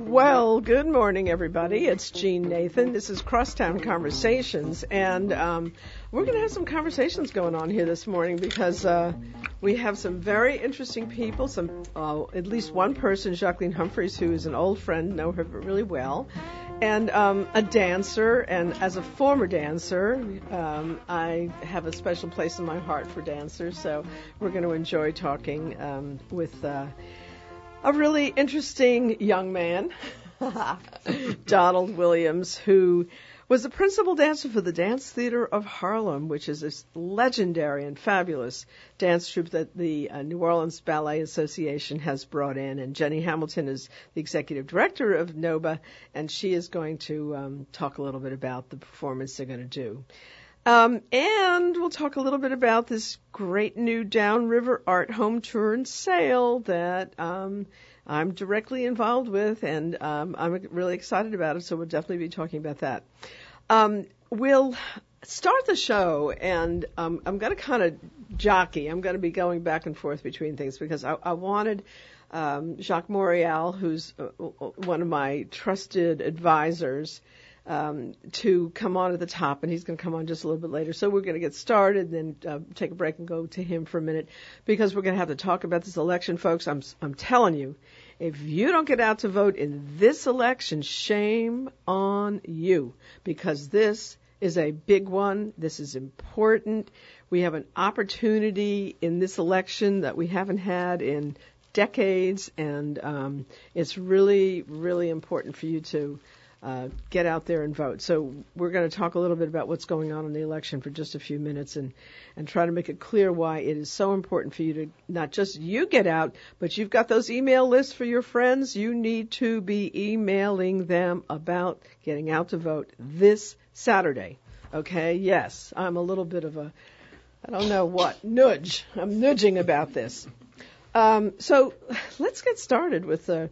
Well, good morning, everybody. It's Jeanne Nathan. This is Crosstown Conversations, and um, we're going to have some conversations going on here this morning because uh, we have some very interesting people. Some, uh, at least one person, Jacqueline Humphries, who is an old friend, know her really well, and um, a dancer. And as a former dancer, um, I have a special place in my heart for dancers. So we're going to enjoy talking um, with. Uh, a really interesting young man, Donald Williams, who was the principal dancer for the Dance Theater of Harlem, which is a legendary and fabulous dance troupe that the uh, New Orleans Ballet Association has brought in. And Jenny Hamilton is the executive director of NOBA, and she is going to um, talk a little bit about the performance they're going to do. Um, and we'll talk a little bit about this great new Downriver Art Home Tour and Sale that um, I'm directly involved with, and um, I'm really excited about it. So we'll definitely be talking about that. Um, we'll start the show, and um, I'm going to kind of jockey. I'm going to be going back and forth between things because I, I wanted. Um, Jacques Morial, who's uh, one of my trusted advisors, um, to come on at the top, and he's going to come on just a little bit later. So we're going to get started, then uh, take a break and go to him for a minute because we're going to have to talk about this election, folks. I'm I'm telling you, if you don't get out to vote in this election, shame on you because this is a big one. This is important. We have an opportunity in this election that we haven't had in decades, and um, it's really, really important for you to uh, get out there and vote. So we're going to talk a little bit about what's going on in the election for just a few minutes and, and try to make it clear why it is so important for you to not just you get out, but you've got those email lists for your friends. You need to be emailing them about getting out to vote this Saturday. Okay? Yes, I'm a little bit of a, I don't know what, nudge. I'm nudging about this. Um, so let's get started with the. Uh,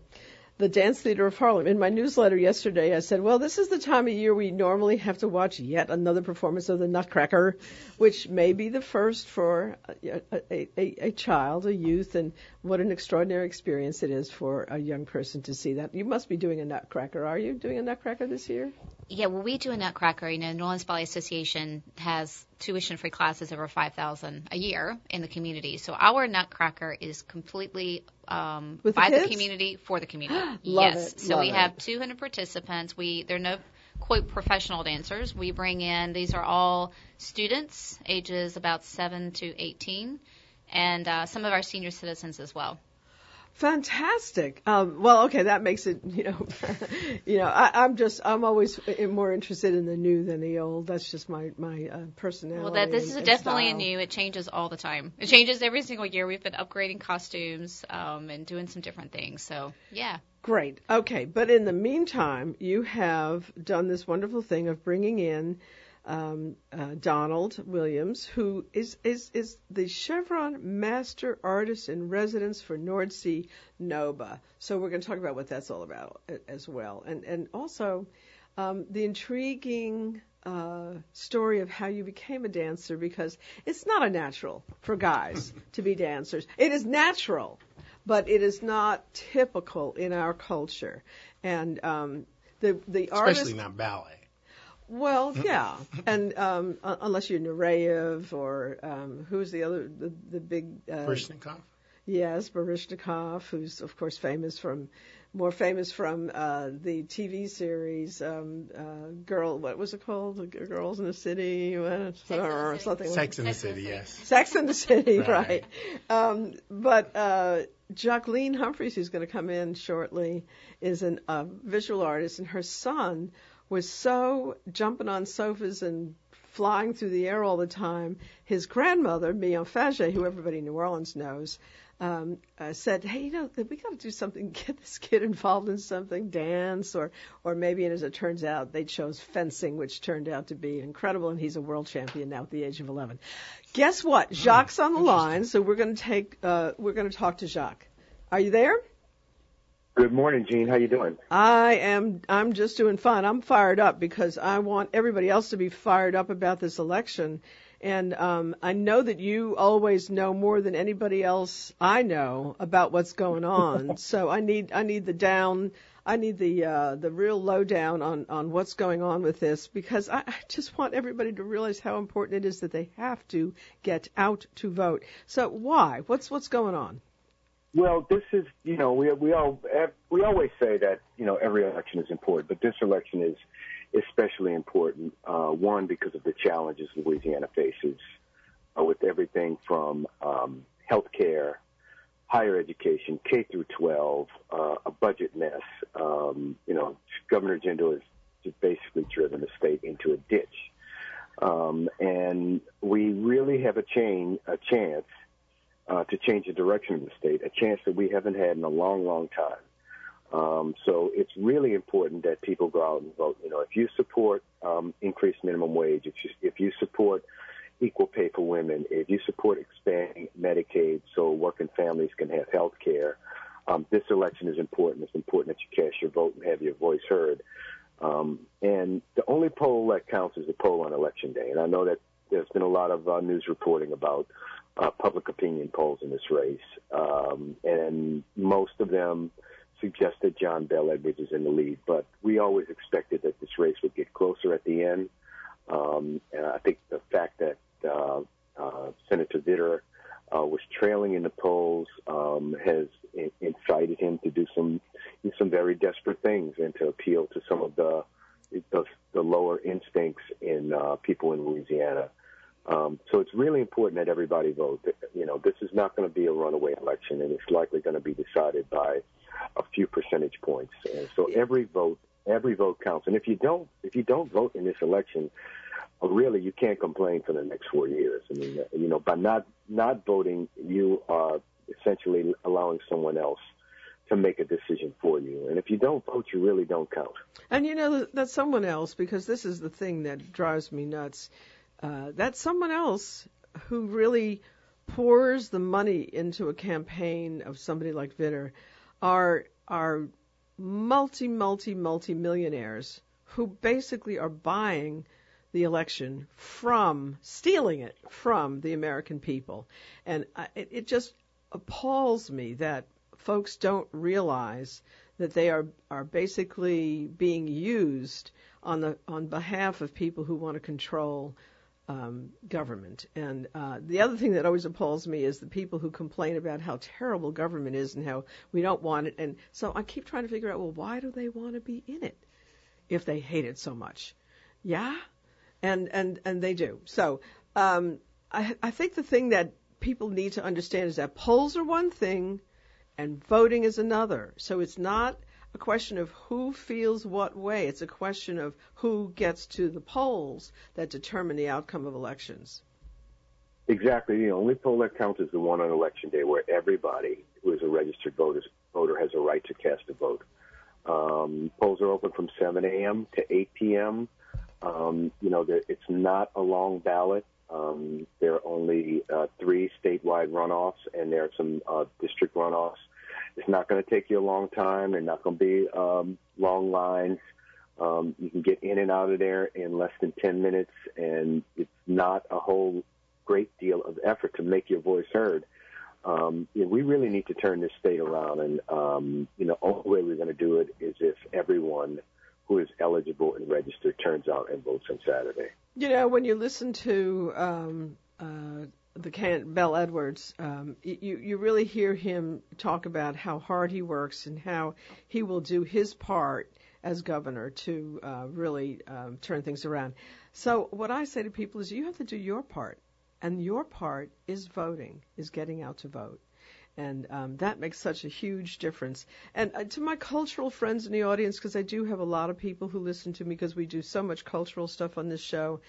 the Dance Theater of Harlem. In my newsletter yesterday, I said, well, this is the time of year we normally have to watch yet another performance of the Nutcracker, which may be the first for a, a, a, a child, a youth, and what an extraordinary experience it is for a young person to see that. You must be doing a Nutcracker. Are you doing a Nutcracker this year? Yeah, well, we do a Nutcracker. You know, New Orleans Ballet Association has tuition-free classes over 5,000 a year in the community. So our Nutcracker is completely um, by the, the, community for the community. Love yes. It. So we it. have 200 participants. We there are no quote professional dancers. We bring in these are all students, ages about seven to 18, and uh, some of our senior citizens as well. Fantastic. Um, well, okay, that makes it, you know, you know, I, I'm just, I'm always more interested in the new than the old. That's just my my uh, personality. Well, that this is definitely style. a new. It changes all the time. It changes every single year. We've been upgrading costumes um, and doing some different things. So yeah. Great. Okay, but in the meantime, you have done this wonderful thing of bringing in um, uh, Donald Williams, who is, is, is the Chevron Master Artist in Residence for NORDC NOBA. So we're going to talk about what that's all about as well. And, and also um, the intriguing uh, story of how you became a dancer because it's not a natural for guys to be dancers. It is natural, but it is not typical in our culture. And um, the the artist. Especially artist, not ballet. Well, yeah, and um, unless you're Nureyev or um, who's the other the, the big uh, Baryshnikov. yes Baryshnikov, who's of course famous from more famous from uh, the TV series um, uh, Girl. What was it called? Girls in the City, what? in or something. like Sex in the Sex in the City, City. yes. Sex in the City, right? Right. Um, but uh, Jacqueline Humphries, who's going to come in shortly, is a uh, visual artist, and her son was so jumping on sofas and flying through the air all the time. His grandmother, Mignon Faget, who everybody in New Orleans knows, um, uh, said, "Hey, you know, we got to do something. Get this kid involved in something, dance, or, or maybe." And as it turns out, they chose fencing, which turned out to be incredible. And he's a world champion now at the age of 11. Guess what? Jacques on the line, so we're going to take, uh, we're going to talk to Jacques. Are you there? Good morning, Jeanne. How you doing? I am. I'm just doing fine. I'm fired up because I want everybody else to be fired up about this election, And um, I know that you always know more than anybody else I know about what's going on. so I need I need the down I need the uh, the real lowdown on on what's going on with this because I, I just want everybody to realize how important it is that they have to get out to vote. So why? What's what's going on? Well, this is you know we we all we always say that you know every election is important, but this election is especially important. Uh, one, because of the challenges Louisiana faces uh, with everything from um, health care, higher education, K through 12, uh, a budget mess. Um, you know, Governor Jindal has just basically driven the state into a ditch. Um, and we really have a, chain, a chance uh, to change the direction of the state, a chance that we haven't had in a long, long time. Um, so it's really important that people go out and vote. You know, if you support um, increased minimum wage, if you, if you support equal pay for women, if you support expanding Medicaid so working families can have health care, um, this election is important. It's important that you cast your vote and have your voice heard. Um, and the only poll that counts is the poll on election day. And I know that there's been a lot of uh, news reporting about uh, public opinion polls in this race, um, and most of them suggested John Bel Edwards is in the lead, but we always expected that this race would get closer at the end. Um, and I think the fact that uh, uh, Senator Vitter uh, was trailing in the polls um, has in- incited him to do some some very desperate things and to appeal to some of the the, the lower instincts in uh, people in Louisiana. Um, so it's really important that everybody vote. You know, this is not going to be a runaway election, and it's likely going to be decided by a few percentage points. And so every vote, every vote counts. And if you don't, if you don't vote in this election, uh, really you can't complain for the next four years. I mean, uh, you know, by not not voting, you are essentially allowing someone else to make a decision for you. And if you don't vote, you really don't count. And you know that's someone else because this is the thing that drives me nuts. Uh, that's someone else who really pours the money into a campaign of somebody like Vitter are are multi multi multi millionaires who basically are buying the election from stealing it from the American people, and I, it, it just appalls me that folks don't realize that they are are basically being used on the on behalf of people who want to control um, government. And uh, the other thing that always appalls me is the people who complain about how terrible government is and how we don't want it. And so I keep trying to figure out, well, why do they want to be in it if they hate it so much? Yeah, and and and they do. So um, I I think the thing that people need to understand is that polls are one thing and voting is another. So it's not a question of who feels what way. It's a question of who gets to the polls that determine the outcome of elections. Exactly. The only poll that counts is the one on election day where everybody who is a registered voter, voter has a right to cast a vote. Um, polls are open from 7 a.m. to 8 p.m. Um, you know, it's not a long ballot. Um, there are only uh, three statewide runoffs, and there are some uh, district runoffs. It's not going to take you a long time. They're not going to be um, long lines. Um, you can get in and out of there in less than 10 minutes, and it's not a whole great deal of effort to make your voice heard. Um, you know, we really need to turn this state around, and um, you know, only way we're going to do it is if everyone who is eligible and registered turns out and votes on Saturday. You know, when you listen to um, uh, the John Bel Edwards, um, you you really hear him talk about how hard he works and how he will do his part as governor to uh, really um, turn things around. So what I say to people is, you have to do your part, and your part is voting, is getting out to vote. And um, that makes such a huge difference. And uh, to my cultural friends in the audience, because I do have a lot of people who listen to me because we do so much cultural stuff on this show,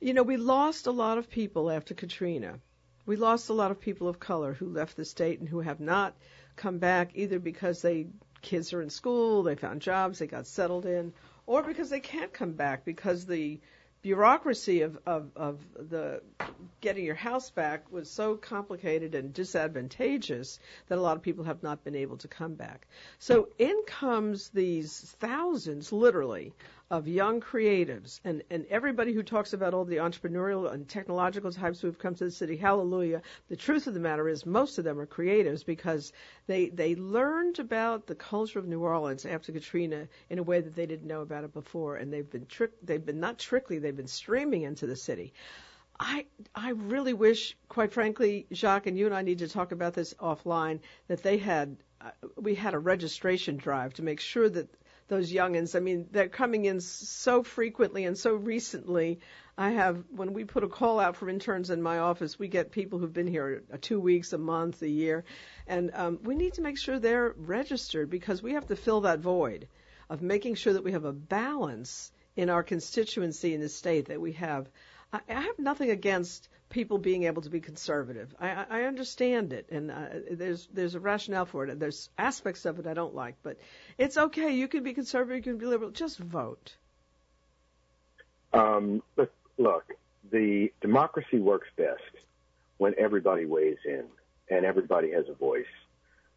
you know, we lost a lot of people after Katrina. We lost a lot of people of color who left the state and who have not come back either because they kids are in school, they found jobs, they got settled in, or because they can't come back because the bureaucracy of, of, of the getting your house back was so complicated and disadvantageous that a lot of people have not been able to come back. So in comes these thousands, literally, of young creatives and, and everybody who talks about all the entrepreneurial and technological types who have come to the city, hallelujah. The truth of the matter is most of them are creatives because they they learned about the culture of New Orleans after Katrina in a way that they didn't know about it before and they've been trick they've been not trickly, they've been streaming into the city. I I really wish, quite frankly, Jacques and you and I need to talk about this offline. That they had uh, we had a registration drive to make sure that those youngins. I mean, they're coming in so frequently and so recently. I have when we put a call out for interns in my office, we get people who've been here two weeks, a month, a year, and um, we need to make sure they're registered because we have to fill that void of making sure that we have a balance in our constituency in the state that we have I, I have nothing against people being able to be conservative. I, I understand it, and uh, there's there's a rationale for it. There's aspects of it I don't like, but it's okay. You can be conservative, you can be liberal. Just vote. Um, look, look, the democracy works best when everybody weighs in and everybody has a voice.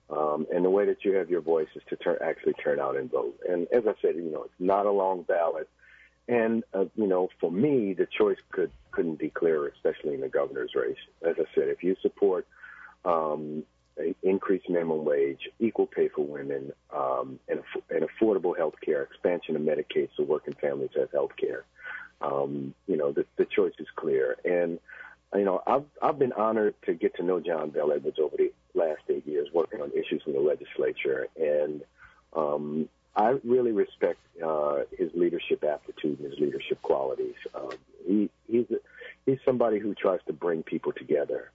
Um, and the way that you have your voice is to turn, actually turn out and vote. And as I said, you know, it's not a long ballot. And uh, you know, for me, the choice could couldn't be clearer, especially in the governor's race. As I said, if you support um, increased minimum wage, equal pay for women, um, and, and affordable health care, expansion of Medicaid so working families have health care, um, you know, the, the choice is clear. And you know, I've I've been honored to get to know John Bel Edwards over the last eight years, working on issues in the legislature, and um, I really respect uh, his leadership aptitude and his leadership qualities. Um, he he's a, he's somebody who tries to bring people together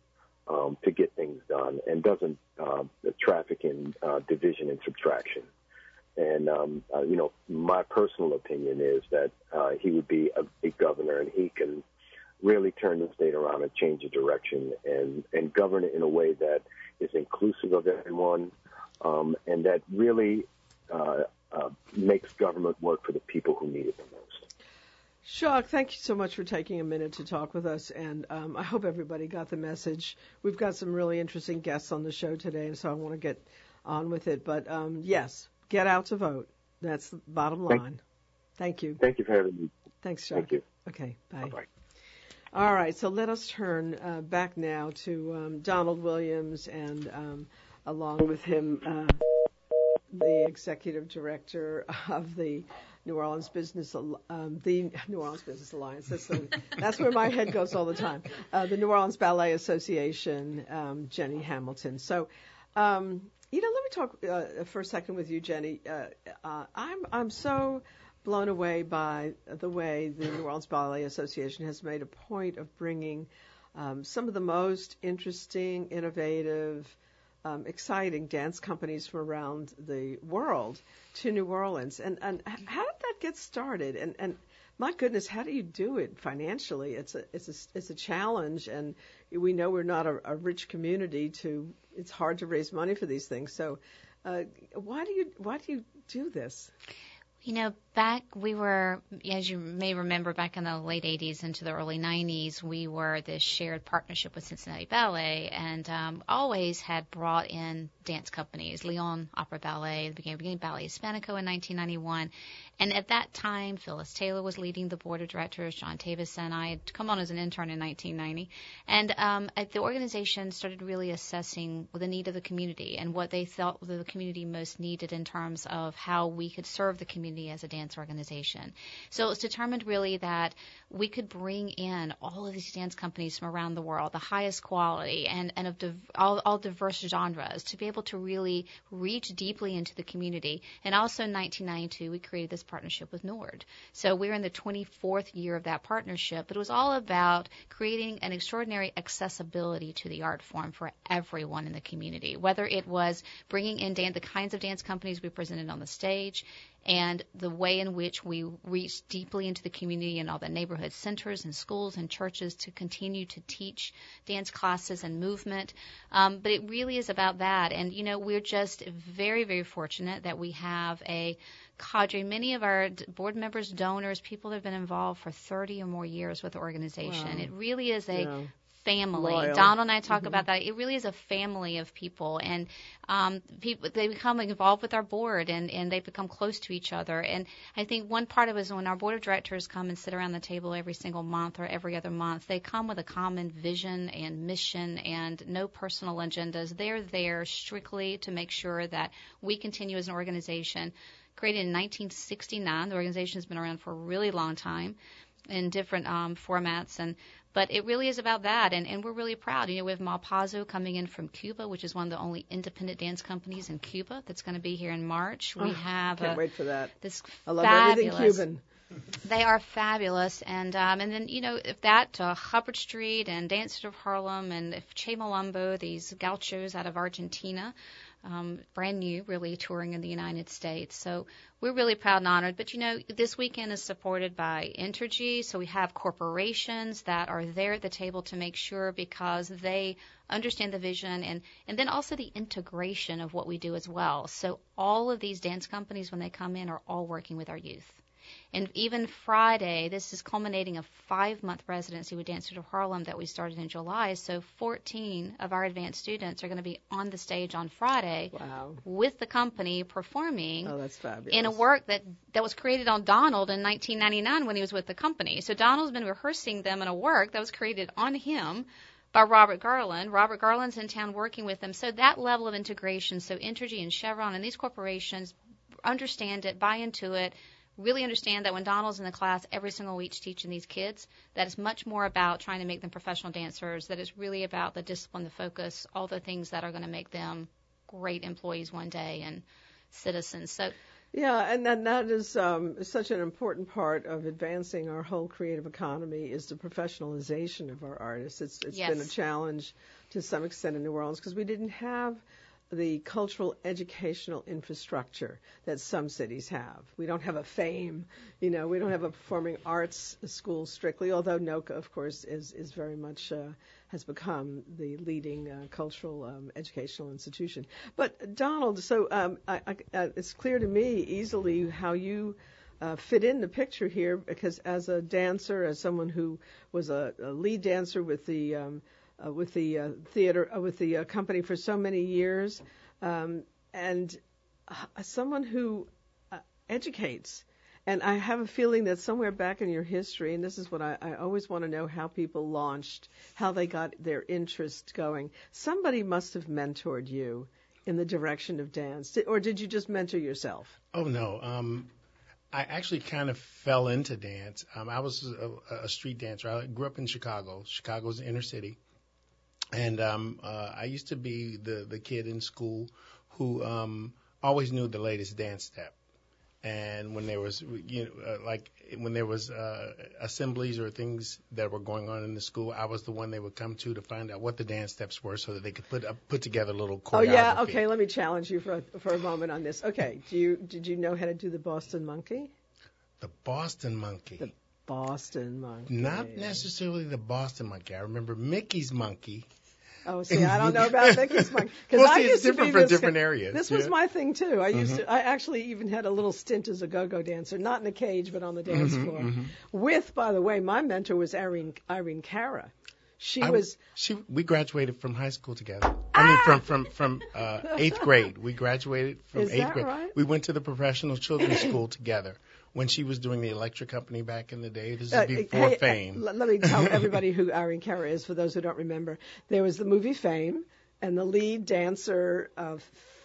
um, to get things done and doesn't uh, traffic in uh, division and subtraction. And um, uh, you know, my personal opinion is that uh, he would be a big governor, and he can really turn the state around and change the direction and and govern it in a way that is inclusive of everyone, um, and that really uh, uh, makes government work for the people who need it the most. Jacques, thank you so much for taking a minute to talk with us, and um, I hope everybody got the message. We've got some really interesting guests on the show today, and so I want to get on with it. But um, yes, get out to vote. That's the bottom line. Thank, thank you. Thank you for having me. Thanks, Jacques. Thank you. Okay, bye. Bye. All right, so let us turn uh, back now to um, Donald Williams, and um, along with him. Uh, the executive director of the New Orleans Business, um, the New Orleans Business Alliance. That's, the, that's where my head goes all the time. Uh, the New Orleans Ballet Association, um, Jenny Hamilton. So, um, you know, let me talk uh, for a second with you, Jenny. Uh, uh, I'm I'm so blown away by the way the New Orleans Ballet Association has made a point of bringing um, some of the most interesting, innovative um, exciting dance companies from around the world to New Orleans. And, and how did that get started? And, and my goodness, how do you do it financially? It's a, it's a, it's a challenge. And we know we're not a, a rich community to, it's hard to raise money for these things. So, uh, why do you, why do you do this? You know, back we were, as you may remember, back in the late 80s into the early 90s, we were this shared partnership with Cincinnati Ballet, and um, always had brought in dance companies, Lyon Opera Ballet, the beginning, beginning Ballet Hispanico in 1991, and at that time, Phyllis Taylor was leading the board of directors. John Tavis and I had come on as an intern in 1990. And um, the organization started really assessing the need of the community and what they thought the community most needed in terms of how we could serve the community as a dance organization. So it was determined really that we could bring in all of these dance companies from around the world, the highest quality and, and of div- all, all diverse genres, to be able to really reach deeply into the community. And also in 1992, we created this partnership with Nord. So we're in the 24th year of that partnership, but it was all about creating an extraordinary accessibility to the art form for everyone in the community, whether it was bringing in dan- the kinds of dance companies we presented on the stage, and the way in which we reach deeply into the community and all the neighborhood centers and schools and churches to continue to teach dance classes and movement. Um, but it really is about that. And, you know, we're just very, very fortunate that we have a cadre, many of our board members, donors, people that have been involved for 30 or more years with the organization. Wow. It really is a yeah. Family. Loyal. Donald and I talk about that. It really is a family of people, and um, people they become involved with our board, and and they become close to each other. And I think one part of it is when our board of directors come and sit around the table every single month or every other month, they come with a common vision and mission and no personal agendas. They're there strictly to make sure that we continue as an organization. Created in 1969, the organization has been around for a really long time in different um, formats and but it really is about that and, and we're really proud you know we have malpaso coming in from cuba which is one of the only independent dance companies in cuba that's going to be here in march we Oh, have Can't a, wait for that. this I love fabulous everything Cuban. they are fabulous, and um, and then you know if that uh, Hubbard Street and Dancer of Harlem and if Che Malambo, these gauchos out of Argentina, um, brand new, really touring in the United States. So we're really proud and honored. But you know this weekend is supported by Entergy, so we have corporations that are there at the table to make sure because they understand the vision and and then also the integration of what we do as well. So all of these dance companies when they come in are all working with our youth. And even Friday, this is culminating a five month residency with Dancer of Harlem that we started in July. So 14 of our advanced students are going to be on the stage on Friday Wow. with the company performing Oh, that's fabulous. in a work that that was created on Donald in 1999 when he was with the company. So Donald's been rehearsing them in a work that was created on him by Robert Garland. Robert Garland's in town working with them. So that level of integration, so Entergy and Chevron and these corporations understand it, buy into it, really understand that when Donald's in the class every single week teaching these kids, that it's much more about trying to make them professional dancers, that it's really about the discipline, the focus, all the things that are going to make them great employees one day and citizens. So Yeah, and then that is um, such an important part of advancing our whole creative economy is the professionalization of our artists. It's it's been a challenge to some extent in New Orleans because we didn't have the cultural educational infrastructure that some cities have. We don't have a fame, you know, we don't have a performing arts school strictly, although NOCCA, of course, is, is very much, uh, has become the leading uh, cultural um, educational institution. But Donald, so um, I, I, uh, it's clear to me easily how you uh, fit in the picture here because as a dancer, as someone who was a, a lead dancer with the um, with the uh, theater uh, with the uh, company for so many years, um, and uh, someone who uh, educates. And I have a feeling that somewhere back in your history, and this is what I, I always want to know how people launched, how they got their interest going. Somebody must have mentored you in the direction of dance, or did you just mentor yourself? Oh no. Um, I actually kind of fell into dance. Um, I was a, a street dancer. I grew up in Chicago. Chicago's inner city, and um, uh, I used to be the the kid in school who um, always knew the latest dance step. And when there was, you know, uh, like when there was uh, assemblies or things that were going on in the school, I was the one they would come to to find out what the dance steps were, so that they could put up, put together a little choreography. Oh yeah, okay. Let me challenge you for a, for a moment on this. Okay, do you did you know how to do the Boston Monkey? The Boston Monkey. The Boston Monkey. Not necessarily the Boston monkey. I remember Mickey's monkey. Oh, see, I don't know about Mickey's monkey Well, I see, it's used to different be for this different areas, This yeah. was my thing too. I used Mhm. to. I actually even had a little stint as a go-go dancer, not in a cage, but on the dance Mhm, floor. mhm. With, by the way, my mentor was Irene Irene Cara. She I- was. She. We graduated from high school together. I mean, from from from uh, eighth grade. We graduated from Is eighth that grade. right? We went to the professional children's school together when she was doing the electric company back in the day. This is Uh, before hey, uh, Fame. Let, let me tell everybody who Irene Cara is for those who don't remember. There was the movie Fame, and the lead dancer, uh,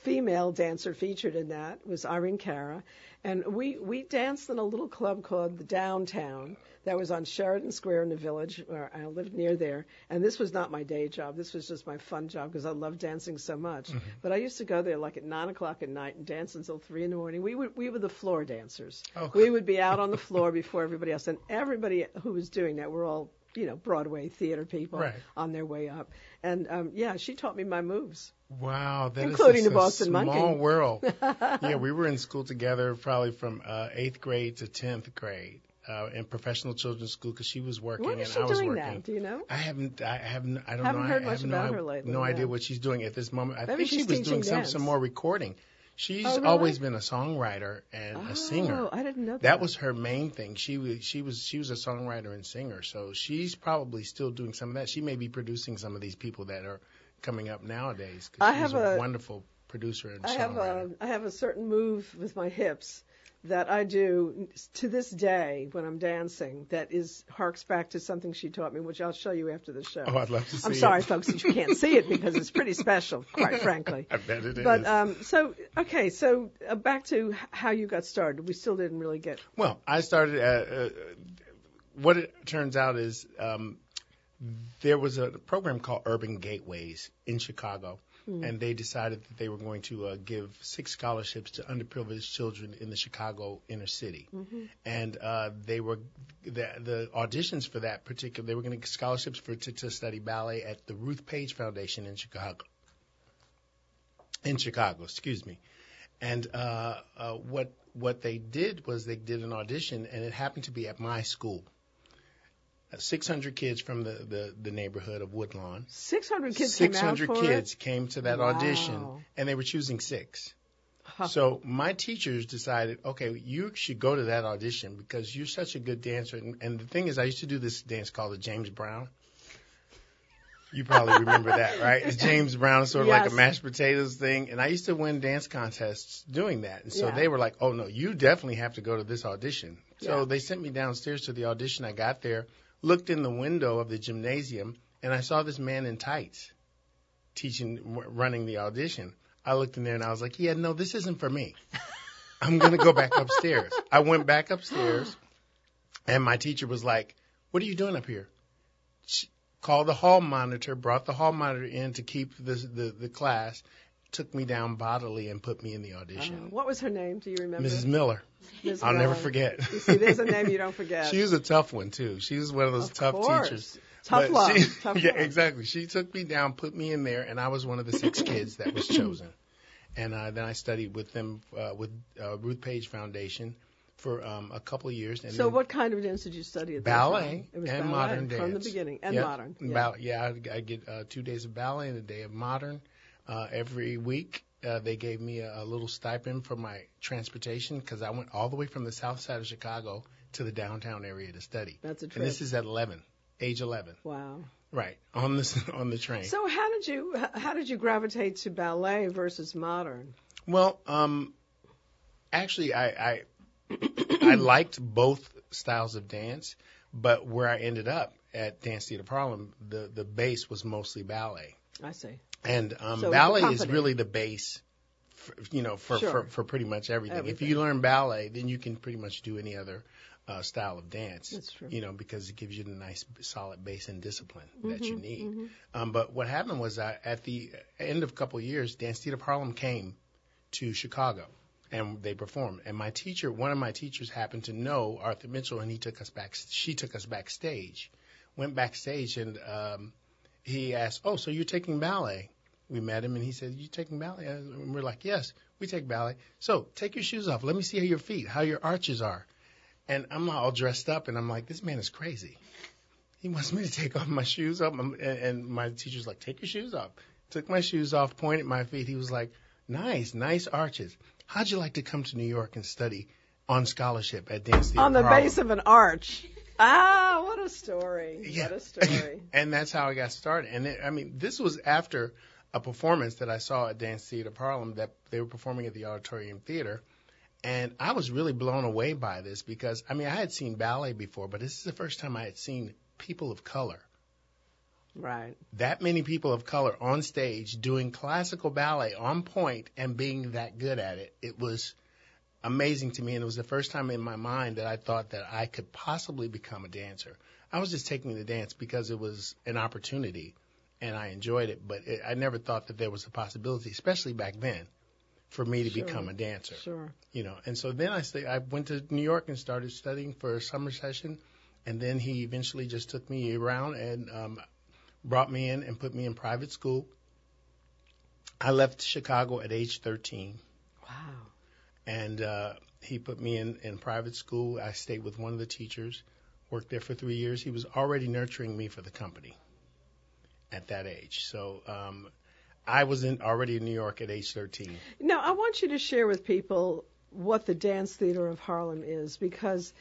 female dancer featured in that was Irene Cara, and we we danced in a little club called the Downtown that was on Sheridan Square in the Village, where I lived near there. And this was not my day job. This was just my fun job because I loved dancing so much. But I used to go there like at nine o'clock at night and dance until three in the morning. We would we were the floor dancers. Oh. We would be out on the floor before everybody else, and everybody who was doing that were all you know Broadway theater people Right. on their way up. And um, yeah, she taught me my moves. Wow, that Including the Boston a Monkey. small world. yeah, we were in school together probably from uh, eighth grade to tenth grade uh, in professional children's school because she was working and is she I was doing working. that? Do you know? I haven't. I haven't. I don't Haven't know. heard I much have no, about i- her lately, No yeah. idea what she's doing at this moment. I Maybe think she was doing some dance. some more recording. She's Oh, really? always been a songwriter and oh, a singer. I didn't know that. That was her main thing. She was she was she was a songwriter and singer. So she's probably still doing some of that. She may be producing some of these people that are coming up nowadays. 'cause I she's have a, a- wonderful producer and I have a I have a certain move with my hips that I do to this day when I'm dancing that is harks back to something she taught me, which I'll show you after the show. oh, I'd love to see. I'm it. sorry, folks, that you can't see it because it's pretty special, quite frankly. I bet it is. But um, so okay, so uh, back to how you got started. We still didn't really get. Well, I started at, uh, what it turns out is um, there was a program called Urban Gateways in Chicago, and they decided that they were going to uh, give six scholarships to underprivileged children in the Chicago inner city. And uh, they were the, the auditions for that particular. They were going to get scholarships for to, to study ballet at the Ruth Page Foundation in Chicago. In Chicago, excuse me. And uh, uh, what what they did was they did an audition, and it happened to be at my school. Uh, 600 kids from the, the, the neighborhood of Woodlawn. 600 kids came out 600 for kids came to that Wow. audition, and they were choosing six. Huh. So my teachers decided, okay, you should go to that audition because you're such a good dancer. And, and the thing is, I used to do this dance called the James Brown. You probably remember that, right? It's James Brown, sort of like a mashed potatoes thing. And I used to win dance contests doing that. And so Yeah. they were like, oh no, you definitely have to go to this audition. So Yeah. they sent me downstairs to the audition. I got there, looked in the window of the gymnasium, and I saw this man in tights teaching, running the audition. I looked in there and I was like, yeah, no, this isn't for me. I'm going to go back upstairs. I went back upstairs and my teacher was like, what are you doing up here? She called the hall monitor, brought the hall monitor in to keep the, the, the class, took me down bodily and put me in the Uh, audition. what was her name? Do you remember? Mrs. Miller. Ms. I'll never forget. You see, there's a name you don't forget. She was a tough one too. She was one of those Of tough course. teachers. Tough But love. She, Tough yeah, love. exactly. She took me down, put me in there, and I was one of the six kids that was chosen. And uh, then I studied with them uh, with uh, Ruth Page Foundation for um, a couple of years. And So what kind of dance did you study at that ballet time? It was and ballet modern dance from the beginning and Yep. modern. Yeah. Bal- yeah, I, I get uh, two days of ballet and a day of modern uh, every week. Uh, they gave me a, a little stipend for my transportation because I went all the way from the south side of Chicago to the downtown area to study. That's a trip. And this is at 11, age 11, wow. right on the on the train. So how did you how did you gravitate to ballet versus modern? Well, um, actually, I I, I liked both styles of dance, but where I ended up at Dance Theater Harlem, the the base was mostly ballet, I see. And um, So ballet is really the base. For, you know, for, Sure. for for pretty much everything. If you learn ballet, then you can pretty much do any other uh, style of dance. That's true. You know, because it gives you the nice solid base and discipline that Mm-hmm, you need. Um, but what happened was that at the end of a couple of years, Dance Theater Harlem came to Chicago and they performed. And my teacher, one of my teachers happened to know Arthur Mitchell and he took us back, she took us backstage, went backstage and, um, he asked, Oh, so you're taking ballet? We met him and he said, You taking ballet? And we're like, Yes, we take ballet. So take your shoes off. Let me see how your feet, how your arches are. And I'm all dressed up and I'm like, This man is crazy. He wants me to take off my shoes off. And, and my teacher's like, Take your shoes off. Took my shoes off, pointed my feet. He was like, Nice, nice arches. How'd you like to come to New York and study on scholarship at Dance Theater On the base of an arch. Ah, what a story. Yeah. What a story. and that's how I got started. And it, I mean, this was after a performance that I saw at Dance Theater Harlem that they were performing at the Auditorium Theater. And I was really blown away by this because, I mean, I had seen ballet before, but this is the first time I had seen people of color. Right. That many people of color on stage doing classical ballet on point and being that good at it. It was amazing to me. And it was the first time in my mind that I thought that I could possibly become a dancer. I was just taking the dance because it was an opportunity and I enjoyed it, but it, I never thought that there was a possibility, especially back then, for me to Sure. become a dancer. Sure. You know, and so then I stay, I went to New York and started studying for a summer session, and then he eventually just took me around and um, brought me in and put me in private school. I left Chicago at age 13 Wow. And uh, he put me in, in private school. I stayed with one of the teachers, worked there for three years. He was already nurturing me for the company at that age. So um, I was in already in New York at age 13. Now, I want you to share with people what the Dance Theater of Harlem is because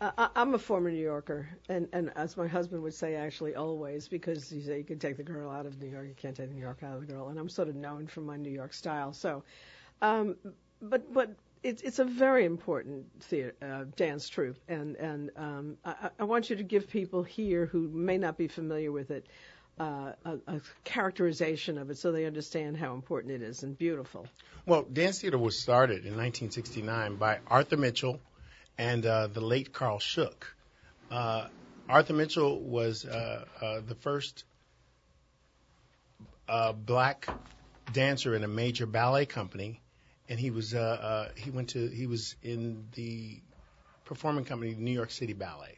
uh, I'm a former New Yorker, and, and as my husband would say, actually always, because you say you can take the girl out of New York, you can't take New York out of the girl, and I'm sort of known for my New York style. So, um, but but it's it's a very important theater, uh, dance troupe, and and um, I, I want you to give people here who may not be familiar with it uh, a, a characterization of it so they understand how important it is and beautiful. Well, dance theater was started in 1969 by Arthur Mitchell and uh, the late Karel Shook. Uh, Arthur Mitchell was uh, uh, the first black dancer in a major ballet company, and he was uh, uh, he went to he was in the performing company New York City Ballet,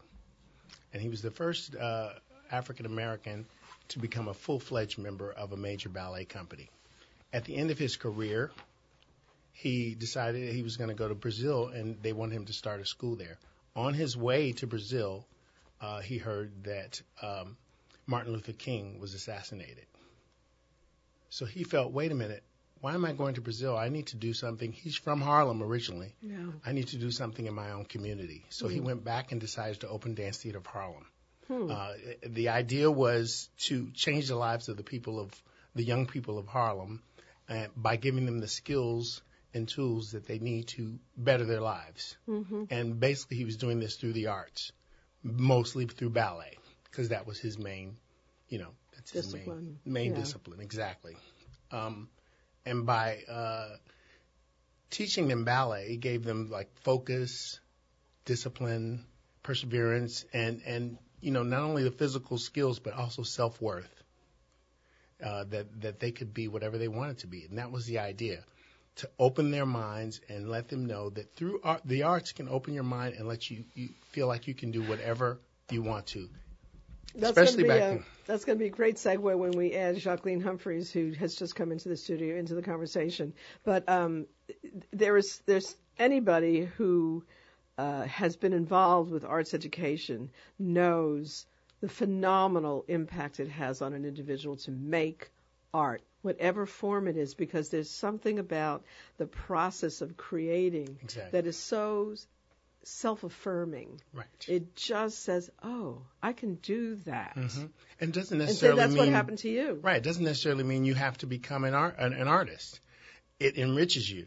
and he was the first uh, African American to become a full fledged member of a major ballet company. At the end of his career, he decided that he was going to go to Brazil, and they wanted him to start a school there. On his way to Brazil, uh, he heard that um, Martin Luther King was assassinated. So he felt, wait a minute, why am I going to Brazil? I need to do something. He's from Harlem originally. Yeah. I need to do something in my own community. So Mm-hmm. he went back and decided to open Dance Theater of Harlem. Hmm. Uh, the idea was to change the lives of the people of the young people of Harlem uh, by giving them the skills and tools that they need to better their lives. Mm-hmm. And basically, he was doing this through the arts, mostly through ballet, because that was his main, you know, that's his Discipline. main main Yeah. discipline exactly. Um, and by uh, teaching them ballet, it gave them like focus, discipline, perseverance, and and you know not only the physical skills but also self worth. Uh, that that they could be whatever they wanted to be, and that was the idea, to open their minds and let them know that through art, the arts can open your mind and let you, you feel like you can do whatever you want to. That's Especially gonna be back a, that's going to be a great segue when we add Jacqueline Humphries, who has just come into the studio, into the conversation. But um, there is there's anybody who uh, has been involved with arts education knows the phenomenal impact it has on an individual to make art, whatever form it is, because there's something about the process of creating Exactly. that is so self-affirming. Right. It just says, "Oh, I can do that." hmm And doesn't necessarily And so that's mean what happened to you. Right. It doesn't necessarily mean you have to become an art an, an artist. It enriches you,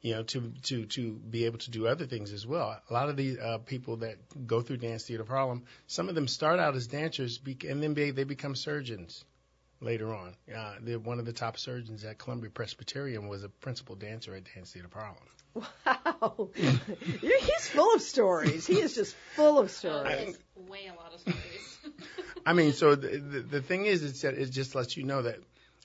you know, to to to be able to do other things as well. A lot of the uh, people that go through Dance Theater of Harlem, some of them start out as dancers, be, and then they they become surgeons later on. Uh, they're one of the top surgeons at Columbia Presbyterian was a principal dancer at Dance Theater of Harlem. Wow, he's full of stories. He is just full of stories. it's way a lot of stories. I mean, so the, the, the thing is, it's that it just lets you know that,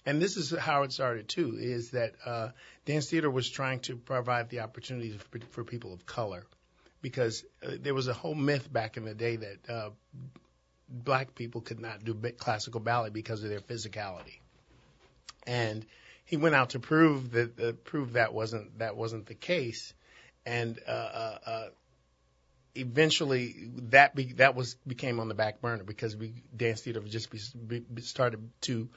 and this is how it started too, is that uh, dance theater was trying to provide the opportunities for, for people of color, because uh, there was a whole myth back in the day that uh, black people could not do classical ballet because of their physicality, and he went out to prove that uh, prove that wasn't that wasn't the case, and uh, uh, uh, eventually that be, that was became on the back burner because we dance theater just be, be, started to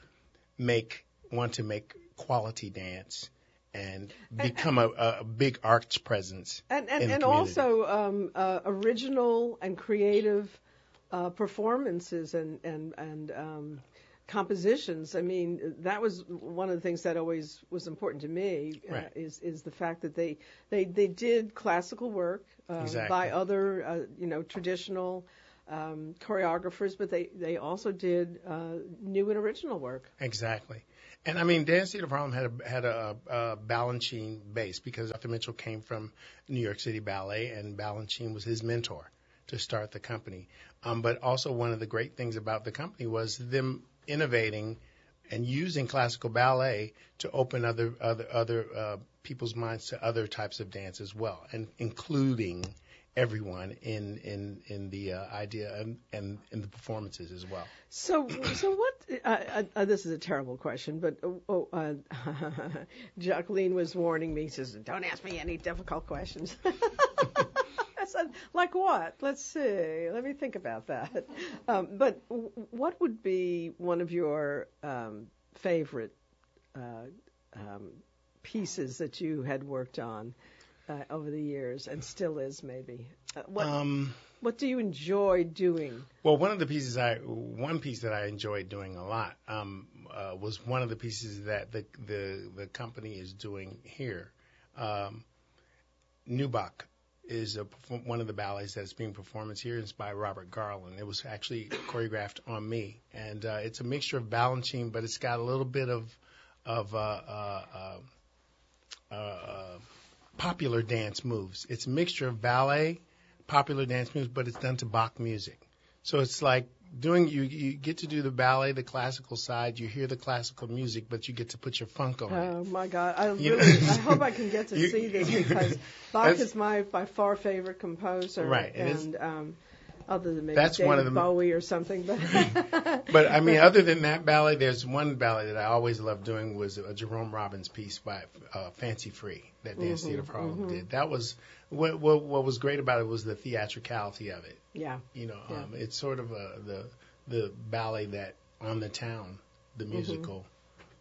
make want to make quality dance and become a, a big arts presence. and and, and community. also um, uh, original and creative uh, performances and and and um, compositions. I mean, that was one of the things that always was important to me. Uh, Right. Is is the fact that they they they did classical work uh, Exactly. by other uh, you know traditional. Um, choreographers, but they, they also did uh, new and original work. Exactly. And I mean, Dance Theater of Harlem had a, had a, a Balanchine base because Arthur Mitchell came from New York City Ballet, and Balanchine was his mentor to start the company. Um, but also, one of the great things about the company was them innovating and using classical ballet to open other other other uh, people's minds to other types of dance as well, and including everyone in in in the uh, idea and, and in the performances as well. So, so what? Uh, uh, this is a terrible question, but uh, oh, uh, Jacqueline was warning me. She says, "Don't ask me any difficult questions." "Like what? Let's see. Let me think about that." Um, but w- what would be one of your um, favorite uh, um, pieces that you had worked on uh, over the years, and still is maybe. Uh, what Um, What do you enjoy doing? Well, one of the pieces I, one piece that I enjoyed doing a lot um, uh, was one of the pieces that the the, the company is doing here. Um, New Bach is a, one of the ballets that's being performed here. It's by Robert Garland. It was actually choreographed on me, and uh, it's a mixture of Balanchine, but it's got a little bit of of uh, uh, uh, uh, popular dance moves. It's a mixture of ballet, popular dance moves, but it's done to Bach music. So it's like doing you you get to do the ballet, the classical side. You hear the classical music, but you get to put your funk on it. Oh my God! I You really, I hope I can get to You- see this because Bach is my by far favorite composer. Right, and and um, other than maybe That's David one of the- Bowie or something, but But I mean, other than that ballet, there's one ballet that I always loved doing was a Jerome Robbins piece by uh, Fancy Free that Dance Theater of Harlem did. That was what, what what was great about it was the theatricality of it. yeah, You know, Yeah. um, it's sort of a, the the ballet that on the town, the musical,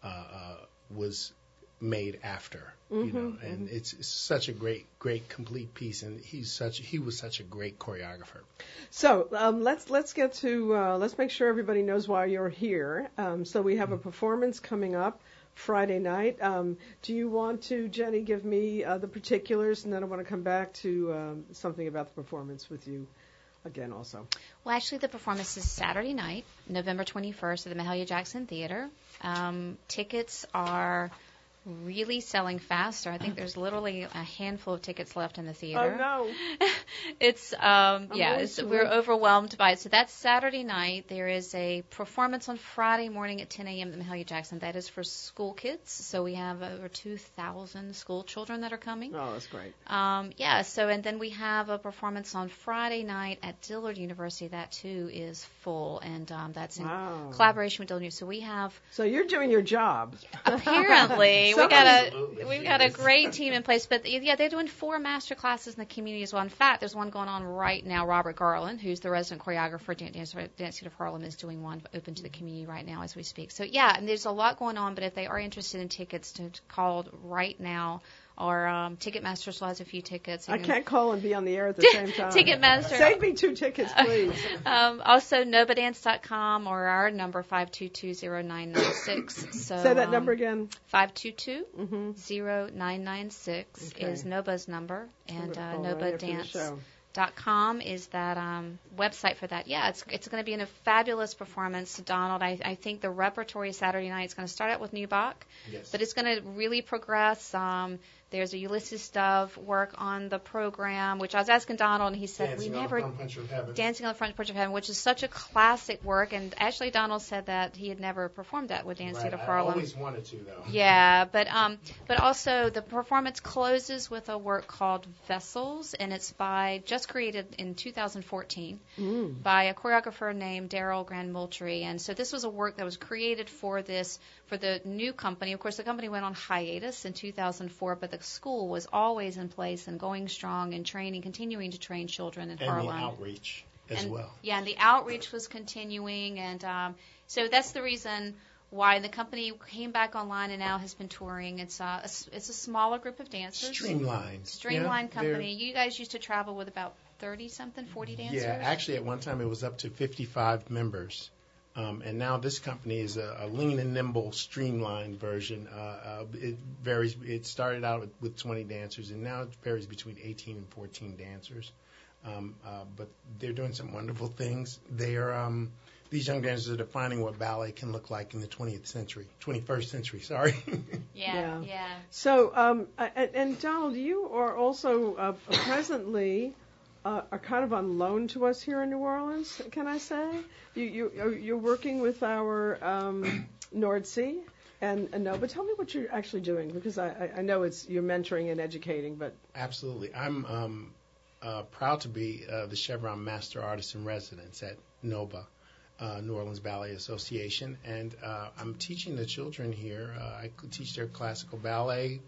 uh, uh, was made after. You know, and it's, it's such a great, great, complete piece, and he's such he was such a great choreographer. So um, let's let's get to uh, let's make sure everybody knows why you're here. Um, so we have a performance coming up Friday night. Um, do you want to, Jenny, give me uh, the particulars, and then I want to come back to um, something about the performance with you again also. Well, actually, the performance is Saturday night, November 21st at the Mahalia Jackson Theater. Um, tickets are really selling faster. I think there's literally a handful of tickets left in the theater. Oh no! it's um yeah, it's, we're overwhelmed by it. So that's Saturday night. There is a performance on Friday morning at 10 a.m. at the Mahalia Jackson. That is for school kids. So we have over 2,000 school children that are coming. Oh, that's great. Um, yeah, so and then we have a performance on Friday night at Dillard University. That too is full, and um, that's in Wow. collaboration with Dillard. So we have So you're doing your job. apparently we Somebody- got a we've got a great team in place. But yeah, they're doing four master classes in the community as well. In fact, there's one going on right now. Robert Garland, who's the resident choreographer at Dance Theater of Harlem, is doing one open to the community right now as we speak. So yeah, and there's a lot going on. But if they are interested in tickets, to call right now. Or um, Ticketmaster still has a few tickets. You I can- can't call and be on the air at the same time. Ticketmaster. Save me two tickets, please. Um, also, nobadance.com or our number 5220996. So Say that um, number again. 522-0996 Okay. is Noba's number, and uh, Call right after the show. nobadance.com is that um, website for that. Yeah, it's it's going to be in a fabulous performance. Donald, I, I think the repertory Saturday night is going to start out with New Bach, Yes. but it's going to really progress. Um, there's a Ulysses Dove work on the program, which I was asking Donald, and he said Dancing we never Front Punch of Heaven. Dancing on the Front Porch of Heaven, which is such a classic work, and actually Donald said that he had never performed that with Dance Right, Theater I Harlem. always wanted to though. Yeah, but um, but also the performance closes with a work called Vessels, and it's by just created in 2014 Mm. by a choreographer named Darrell Grand Moultrie, and so this was a work that was created for this for the new company. Of course, the company went on hiatus in 2004, but the school was always in place and going strong and training, continuing to train children in and Harlem. the outreach as and, well. Yeah, and the outreach was continuing, and um, so that's the reason why the company came back online and now has been touring. It's a, it's a smaller group of dancers, Streamlined. streamlined Yeah, company. You guys used to travel with about thirty something, forty dancers. Yeah, actually, at one time it was up to 55 members. Um, and now this company is a, a lean and nimble, streamlined version. Uh, uh, it varies. It started out with, with 20 dancers, and now it varies between 18 and 14 dancers. Um, uh, but they're doing some wonderful things. They are um, these young dancers are defining what ballet can look like in the 20th century, 21st century. Sorry. yeah, Yeah. yeah. So, um, and, and Donald, you are also uh, presently uh, are kind of on loan to us here in New Orleans. Can I say you you you're- working with our um, NORDC and NOBA? Tell me what you're actually doing because I, I- know it's you're mentoring and educating, but Absolutely. I'm um, uh, proud to be uh, the Chevron Master Artist in Residence at NOBA, uh, New Orleans Ballet Association, and uh, I'm teaching the children here. Uh, I teach their classical ballet,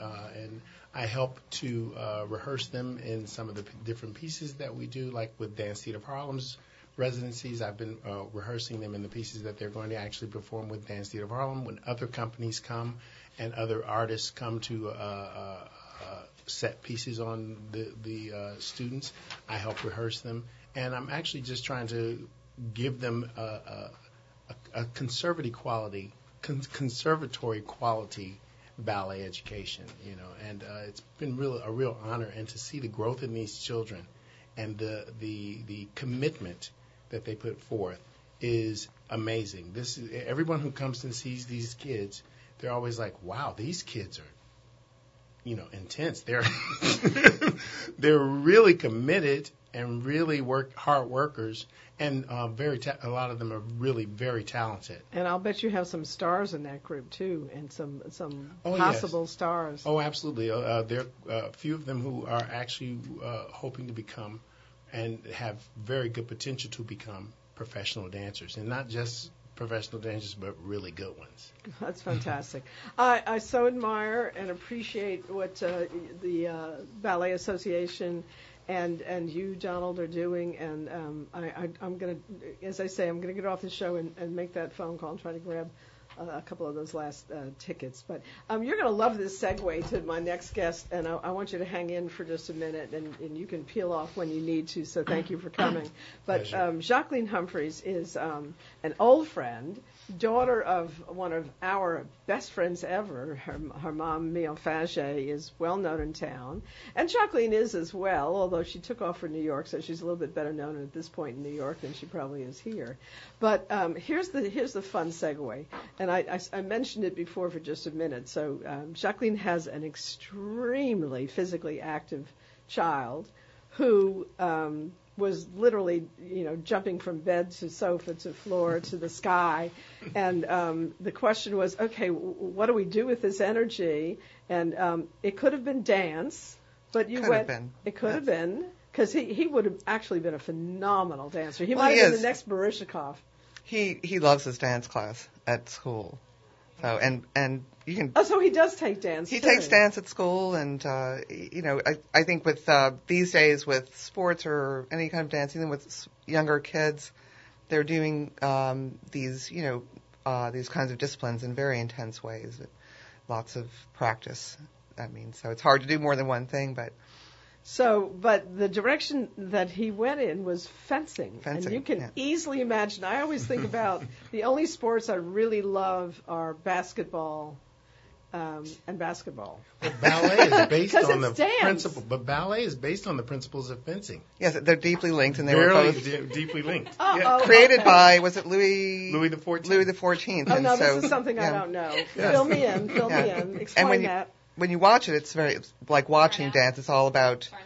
uh, and I help to uh, rehearse them in some of the p- different pieces that we do, like with Dance Theater of Harlem's residencies. I've been uh, rehearsing them in the pieces that they're going to actually perform with Dance Theater of Harlem. When other companies come and other artists come to uh, uh, uh, set pieces on the the students, I help rehearse them, and I'm actually just trying to give them a, a, a conservative quality, con- conservatory quality ballet education, you know, and uh, it's been real a real honor, and to see the growth in these children, and the the the commitment that they put forth is amazing. This is everyone who comes and sees these kids, they're always like, "Wow, these kids are." You know, intense. They're they're really committed and really work hard workers, and uh, very ta- a lot of them are really very talented. And I'll bet you have some stars in that group too, and some some Oh, possible yes. stars. Oh, absolutely. Uh, uh, there are a few of them who are actually uh, hoping to become and have very good potential to become professional dancers, and not just professional dancers, but really good ones. That's fantastic. I, I so admire and appreciate what uh, the uh, Ballet Association and and you, Donald, are doing. And um, I, I, I'm going to, as I say, I'm going to get off the show and, and make that phone call and try to grab a couple of those last uh, tickets. But um, you're going to love this segue to my next guest, and I, I want you to hang in for just a minute, and, and you can peel off when you need to. So thank you for coming. But um, Jacqueline Humphries is um, an old friend, daughter of one of our best friends ever. Her, her mom, Mignon Faget, is well known in town, and Jacqueline is as well. Although she took off for New York, so she's a little bit better known at this point in New York than she probably is here. But um, here's the here's the fun segue, and I, I, I mentioned it before for just a minute. So um, Jacqueline has an extremely physically active child who um, was literally, you know, jumping from bed to sofa to floor to the sky. And um, the question was, okay, what do we do with this energy? And um, it could have been dance, but you Could have went. been, It could have been because he he would have actually been a phenomenal dancer. He Well, might he have been the next Baryshnikov. He he loves his dance class at school. So and and you can Oh, so he does take dance. he too. takes dance at school and uh you know I I think with uh these days with sports or any kind of dancing, even with younger kids they're doing um these you know uh these kinds of disciplines in very intense ways lots of practice I mean so it's hard to do more than one thing but So, but the direction that he went in was fencing. Fencing, and you can yeah. easily imagine. I always think about the only sports I really love are basketball um, and basketball. Ballet is based on the it's dance. principle, but ballet is based on the principles of fencing. yes they're deeply linked and they were Very both de- deeply linked. Uh-oh. created by was it Louis Louis the Fourteenth. Louis the Fourteenth. Oh and no, so, this is something I don't know. Yes. Fill me in. Fill me in. Explain when you- that. When you watch it, it's very it's like watching Turnout. dance. It's all about Turning out.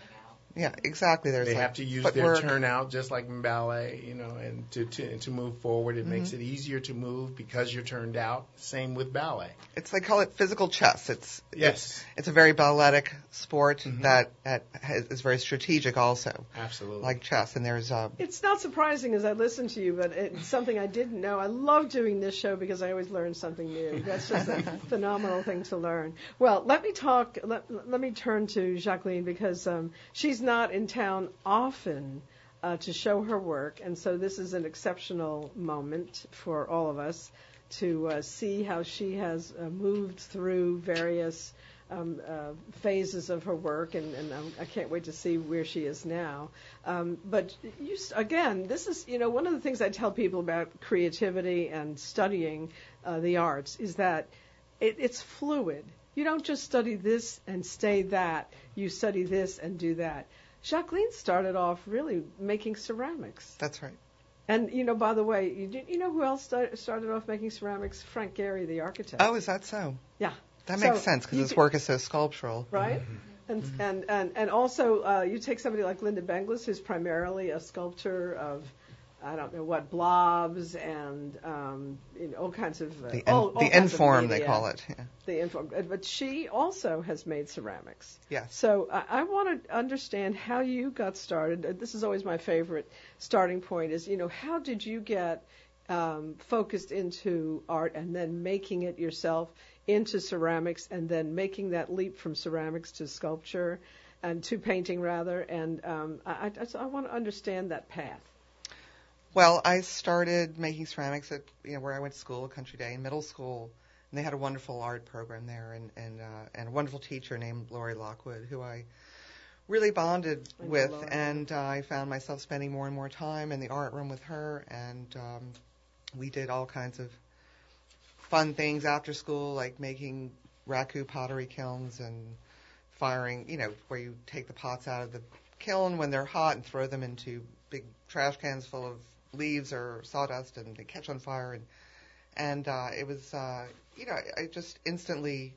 Yeah, exactly. There's They like have to use their footwork. turnout just like in ballet, you know, and to to, to move forward, it makes it easier to move because you're turned out. Same with ballet. It's they call it physical chess. It's Yes, it's a very balletic sport Mhm. that, that has, is very strategic also, absolutely. like chess. And there's uh, It's not surprising as I listen to you, but it's something I didn't know. I love doing this show because I always learn something new. That's just a phenomenal thing to learn. Well, let me talk. Let, let me turn to Jacqueline because um, she's not in town often uh, to show her work, and so this is an exceptional moment for all of us to uh, see how she has uh, moved through various um, uh, phases of her work, and, and um, I can't wait to see where she is now. Um, but you, again, this is you know one of the things I tell people about creativity and studying uh, the arts is that it, it's fluid. You don't just study this and stay that. You study this and do that. Jacqueline started off really making ceramics. that's right. And you know, by the way, you, do- you know who else start, started off making ceramics? Frank Gehry, the architect. Oh, is that so? Yeah. That So makes sense because his work is so sculptural. right? And, and and and also, uh, you take somebody like Linda Benglis, who's primarily a sculptor of, I don't know what blobs and um, you know, all kinds of uh, The, in, all, all the inform they call it. Yeah. The inform, uh, but she also has made ceramics. Yes. So I, I want to understand how you got started. Uh, This is always my favorite starting point. Is you know how did you get um, focused into art and then making it yourself into ceramics and then making that leap from ceramics to sculpture and to painting rather. And um, I, I, so I want to understand that path. Well, I started making ceramics at you know where I went to school, Country Day, in middle school, and they had a wonderful art program there, and and uh, and a wonderful teacher named Lori Lockwood, who I really bonded I with, Lori. and uh, I found myself spending more and more time in the art room with her, and um, we did all kinds of fun things after school, like making raku pottery kilns and firing, you know, where you take the pots out of the kiln when they're hot and throw them into big trash cans full of leaves or sawdust and they catch on fire. And and uh, it was uh, you know I, I just instantly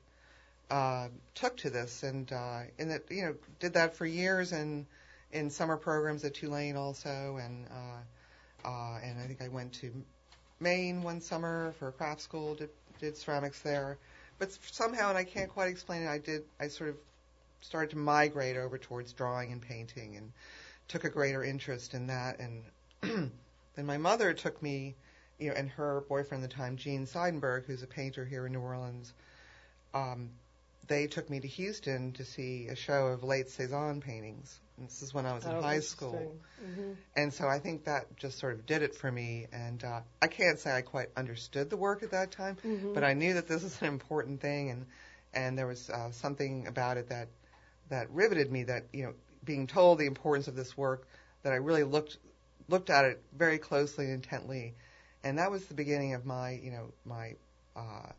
uh, took to this and uh, and that you know did that for years and in summer programs at Tulane also. And uh, uh, and I think I went to Maine one summer for a craft school did did ceramics there. But somehow and I can't quite explain it I did I sort of started to migrate over towards drawing and painting and took a greater interest in that. And then my mother took me you know and her boyfriend at the time Gene Seidenberg who's a painter here in New Orleans um, they took me to Houston to see a show of late Cezanne paintings and this is when I was in Oh, high school. Mhm. and so I think that just sort of did it for me. And uh, I can't say I quite understood the work at that time, Mhm. but I knew that this was an important thing, and and there was uh, something about it that that riveted me. That you know, being told the importance of this work, that I really looked looked at it very closely and intently, and that was the beginning of my you know my uh,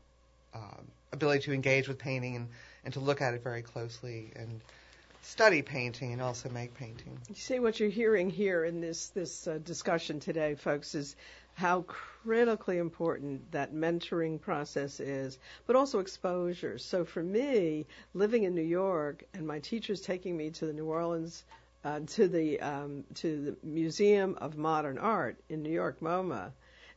uh, ability to engage with painting and and to look at it very closely and study painting and also make painting. You see what you're hearing here in this this uh, discussion today, folks, is how critically important that mentoring process is, but also exposure. So for me, living in New York and my teachers taking me to the New Orleans uh, to the um, to the Museum of Modern Art in New York, MoMA,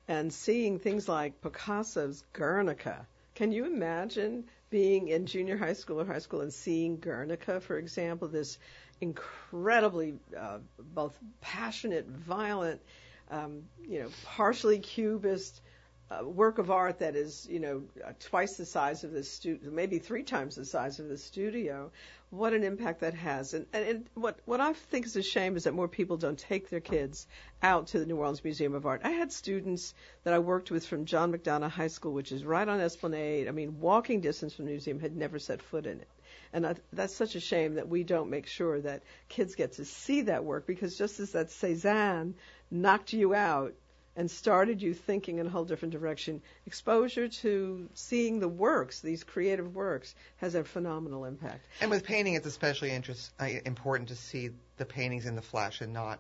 and seeing things like Picasso's Guernica. Can you imagine being in junior high school or high school and seeing Guernica, for example, this incredibly uh, both passionate, violent, um, you know, partially cubist uh, work of art that is, you know, twice the size of the studio, maybe three times the size of the studio. What an impact that has, and, and, and what what I think is a shame is that more people don't take their kids out to the New Orleans Museum of Art. I had students that I worked with from John McDonogh High School, which is right on Esplanade. I mean, walking distance from the museum, had never set foot in it. And I, that's such a shame that we don't make sure that kids get to see that work because just as that Cezanne knocked you out and started you thinking in a whole different direction, exposure to seeing the works, these creative works, has a phenomenal impact. And with painting, it's especially interest, uh, important to see the paintings in the flesh and not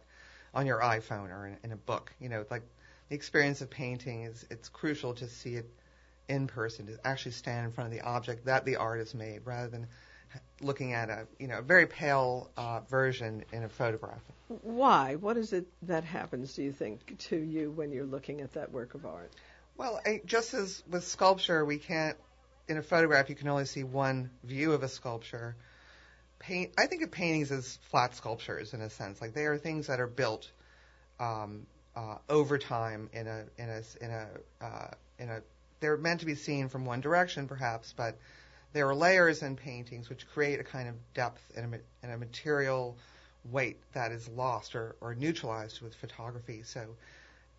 on your iPhone or in, in a book. You know, like the experience of painting is it's crucial to see it in person, to actually stand in front of the object that the artist made, rather than looking at a you know a very pale uh, version in a photograph. Why? What is it that happens, do you think, to you when you're looking at that work of art? Well, I, just as with sculpture, we can't in a photograph you can only see one view of a sculpture. Paint. I think of paintings as flat sculptures in a sense, like they are things that are built um, uh, over time in a in a in a uh, in a. They're meant to be seen from one direction, perhaps, but there are layers in paintings which create a kind of depth and a, and a material weight that is lost or, or neutralized with photography. So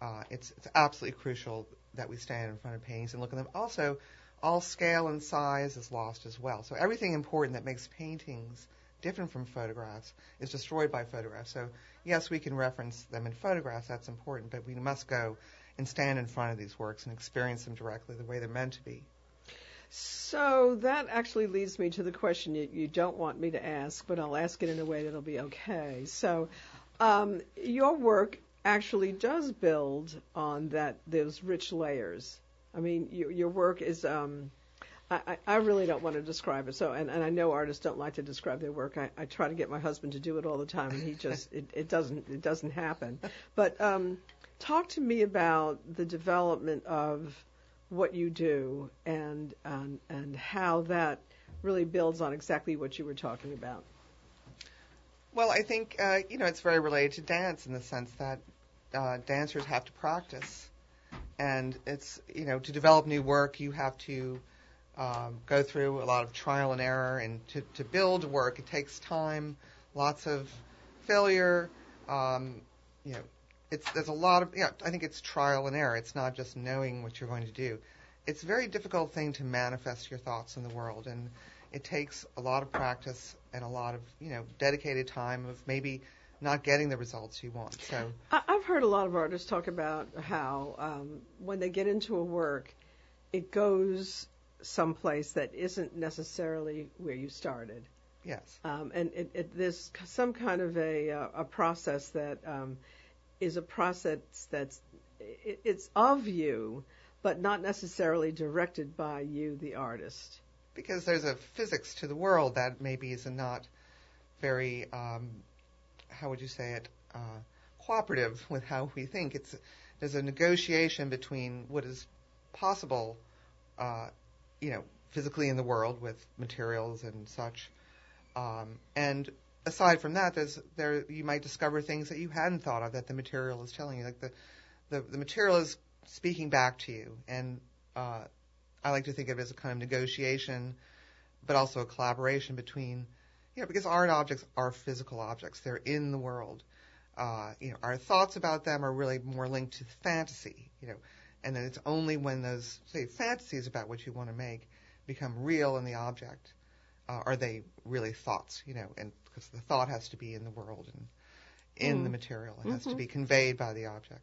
uh, it's, it's absolutely crucial that we stand in front of paintings and look at them. Also, all scale and size is lost as well. So everything important that makes paintings different from photographs is destroyed by photographs. So yes, we can reference them in photographs. That's important, but we must go and stand in front of these works and experience them directly the way they're meant to be. So that actually leads me to the question you, you don't want me to ask, but I'll ask it in a way that'll be okay. So, um, your work actually does build on that those rich layers. I mean, your, your work is. Um, I, I I really don't want to describe it. So, and, and I know artists don't like to describe their work. I, I try to get my husband to do it all the time, and he just it, it doesn't it doesn't happen. But um, talk to me about the development of what you do and and how that really builds on exactly what you were talking about. Well, I think uh, you know it's very related to dance in the sense that uh, dancers have to practice, and it's you know to develop new work you have to um, go through a lot of trial and error, and to to build work it takes time, lots of failure, um, you know, it's there's a lot of yeah. I think it's trial and error. It's not just knowing what you're going to do. It's a very difficult thing to manifest your thoughts in the world, and it takes a lot of practice and a lot of you know dedicated time of maybe not getting the results you want. So I- I've heard a lot of artists talk about how um, when they get into a work, it goes someplace that isn't necessarily where you started. yes, Um, and it, it, there's some kind of a, uh, a process that um, is a process that's it's of you, but not necessarily directed by you, the artist. because there's a physics to the world that maybe is not very um, how would you say it uh, cooperative with how we think. It's there's a negotiation between what is possible, uh, you know, physically in the world with materials and such, um, and aside from that, there's there you might discover things that you hadn't thought of that the material is telling you. Like the the, the material is speaking back to you, and uh, I like to think of it as a kind of negotiation, but also a collaboration between, you know, because art objects are physical objects. They're in the world. Uh, you know, our thoughts about them are really more linked to fantasy, you know, and then it's only when those, say, fantasies about what you want to make become real in the object, uh, are they really thoughts, you know, and because the thought has to be in the world and in the material. It has to be conveyed by the object.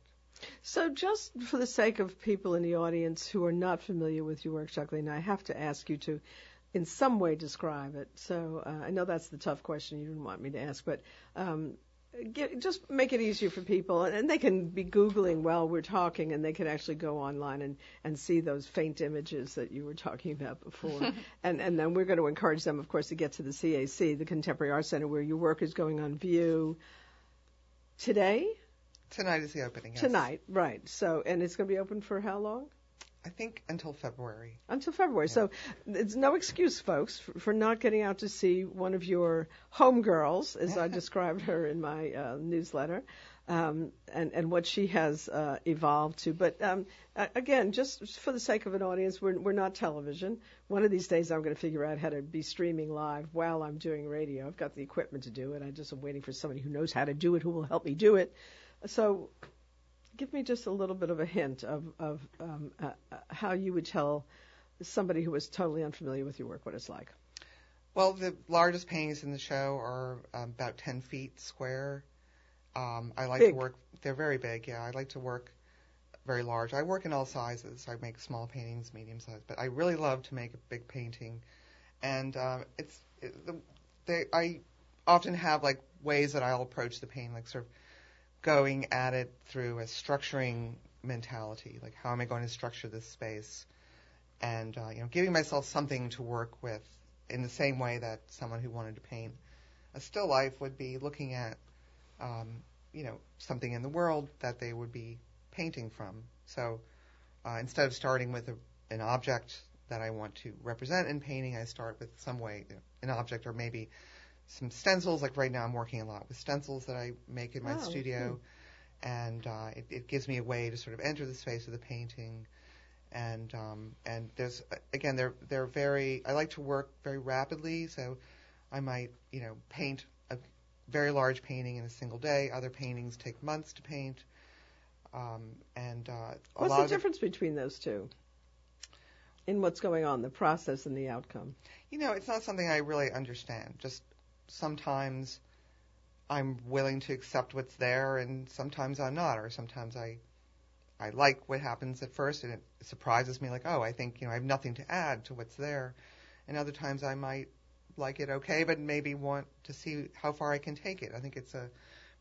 So, just for the sake of people in the audience who are not familiar with your work, Jacqueline, I have to ask you to, in some way, describe it. So, uh, I know that's the tough question you didn't want me to ask, but um, get, just make it easier for people, and, and they can be googling while we're talking, and they can actually go online and and see those faint images that you were talking about before. and and then we're going to encourage them, of course, to get to the CAC, the Contemporary Art Center, where your work is going on view today. Tonight is the opening. Yes. Tonight, right. So, and it's going to be open for how long? I think until February. Until February. So, it's no excuse, folks, for, for not getting out to see one of your homegirls, as I described her in my uh, newsletter, um, and, and what she has uh, evolved to. But um, again, just for the sake of an audience, we're, we're not television. One of these days, I'm going to figure out how to be streaming live while I'm doing radio. I've got the equipment to do it. I just am waiting for somebody who knows how to do it, who will help me do it. So, give me just a little bit of a hint of, of um, uh, uh, how you would tell somebody who is totally unfamiliar with your work what it's like. Well, the largest paintings in the show are um, about 10 feet square. Um, I like Big. to work, they're very big, yeah. I like to work very large. I work in all sizes. I make small paintings, medium size, but I really love to make a big painting. And uh, it's, it, the, they, I often have like ways that I'll approach the painting, like sort of going at it through a structuring mentality, like how am I going to structure this space, and uh, you know, giving myself something to work with in the same way that someone who wanted to paint a still life would be looking at, um, you know, something in the world that they would be painting from. So uh, instead of starting with a, an object that I want to represent in painting, I start with some way, an object or maybe some stencils. Like right now, I'm working a lot with stencils that I make in my Oh, studio, and uh, it, it gives me a way to sort of enter the space of the painting. And um, and there's again they're they're very I like to work very rapidly, so I might you know paint a very large painting in a single day. Other paintings take months to paint, um, and uh, a What's lot the it- difference between those two? In what's going on, the process and the outcome. You know, it's not something I really understand. Just sometimes I'm willing to accept what's there, and sometimes I'm not, or sometimes I I like what happens at first, and it surprises me, like, oh, I think you know I have nothing to add to what's there, and other times I might like it okay, but maybe want to see how far I can take it. I think it's a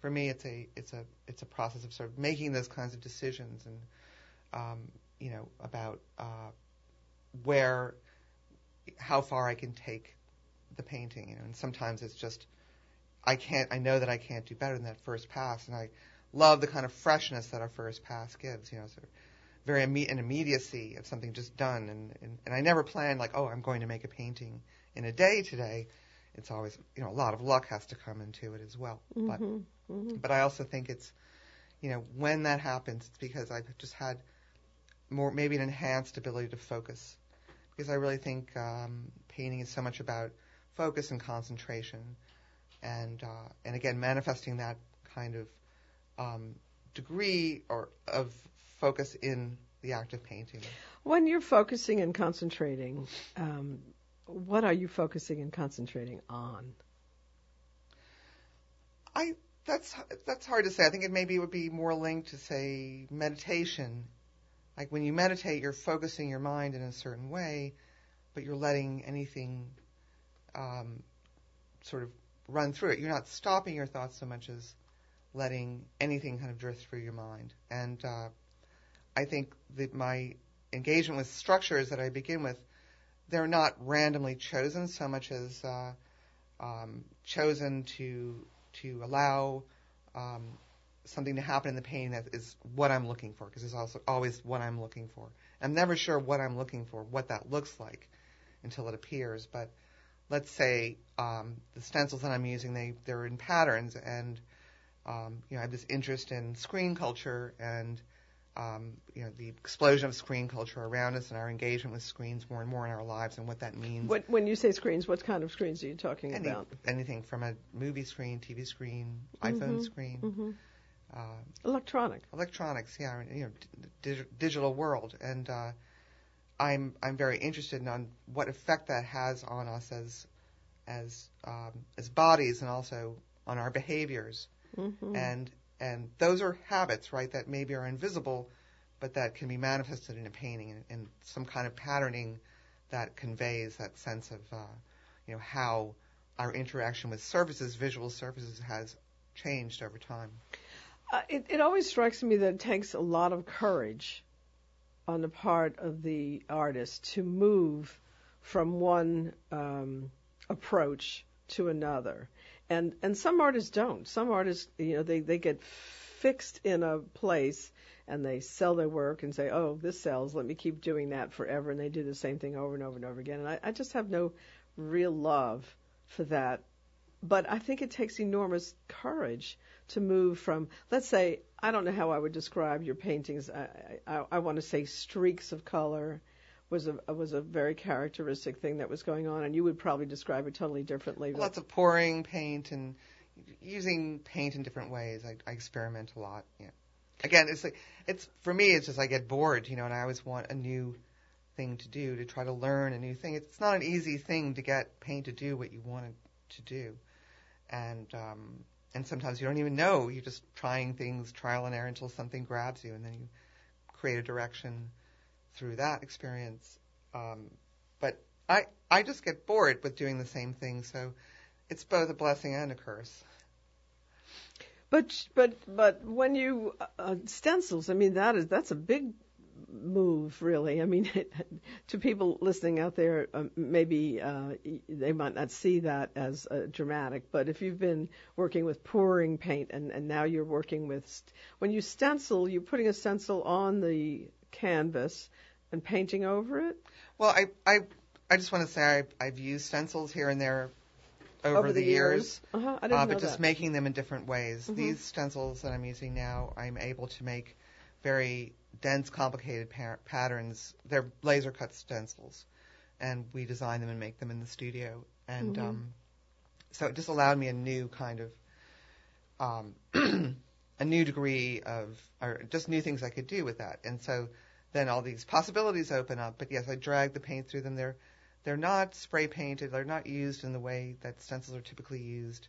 for me it's a it's a it's a process of sort of making those kinds of decisions and um, you know about uh, where how far I can take the painting, you know, and sometimes it's just I can't I know that I can't do better than that first pass and I love the kind of freshness that our first pass gives, you know, sort of very imme- an immediacy of something just done and, and and I never plan like, oh, I'm going to make a painting in a day today. It's always, you know, a lot of luck has to come into it as well. But Mm-hmm. but I also think it's, you know, when that happens, it's because I've just had more, maybe an enhanced ability to focus. Because I really think um, painting is so much about focus and concentration, and uh, and again manifesting that kind of um, degree or of focus in the act of painting. When you're focusing and concentrating, um, what are you focusing and concentrating on? I that's that's hard to say. I think it maybe would be more linked to say meditation. Like when you meditate, you're focusing your mind in a certain way, but you're letting anything um, sort of run through it. You're not stopping your thoughts so much as letting anything kind of drift through your mind. And uh, I think that my engagement with structures that I begin with, they're not randomly chosen so much as uh, um, chosen to to allow um, something to happen in the painting that is what I'm looking for, because it's also always what I'm looking for. I'm never sure what I'm looking for, what that looks like, until it appears. But let's say um, the stencils that I'm using, they they're in patterns, and um, you know I have this interest in screen culture and um, you know, the explosion of screen culture around us and our engagement with screens more and more in our lives and what that means. When, when you say screens, what kind of screens are you talking Any, about? Anything from a movie screen, TV screen, mm-hmm, iPhone screen. Mm-hmm. Uh, Electronic. Electronics, yeah, you know, d- digital world, and uh, I'm I'm very interested in on what effect that has on us as as um, as bodies and also on our behaviors. Mm-hmm. And and those are habits, right, that maybe are invisible, but that can be manifested in a painting and, some kind of patterning that conveys that sense of, uh, you know, how our interaction with surfaces, visual surfaces, has changed over time. Uh, it, it always strikes me that it takes a lot of courage on the part of the artist to move from one um, approach to another and and some artists don't. Some artists, you know, they they get fixed in a place and they sell their work and say, oh, this sells. Let me keep doing that forever, and they do the same thing over and over and over again. And I, I just have no real love for that. But I think it takes enormous courage to move from, let's say, I don't know how I would describe your paintings. I, I, I want to say streaks of color was a was a very characteristic thing that was going on, and you would probably describe it totally differently. Lots of pouring paint and using paint in different ways. I, I experiment a lot. Yeah. Again, it's like it's for me. It's just I get bored, you know, and I always want a new thing to do to try to learn a new thing. It's not an easy thing to get paint to do what you want it to do, and um, and sometimes you don't even know. You're just trying things, trial and error, until something grabs you, and then you create a direction through that experience. Um, but I I just get bored with doing the same thing, so it's both a blessing and a curse. But but but when you uh, stencils, I mean that is that's a big move, really. I mean, to people listening out there, uh, maybe uh, they might not see that as uh, dramatic, but if you've been working with pouring paint and, and now you're working with, st- when you stencil, you're putting a stencil on the canvas and painting over it? Well, I I I just want to say I, I've used stencils here and there over, over the, the, years, years uh-huh. I didn't uh, but just that. making them in different ways. Mm-hmm. These stencils that I'm using now, I'm able to make very dense, complicated pa- patterns. They're laser cut stencils, and we design them and make them in the studio. And mm-hmm. um, so it just allowed me a new kind of um, a new degree of, or just new things I could do with that. And so then all these possibilities open up. But yes, I drag the paint through them. They're they're not spray painted. They're not used in the way that stencils are typically used.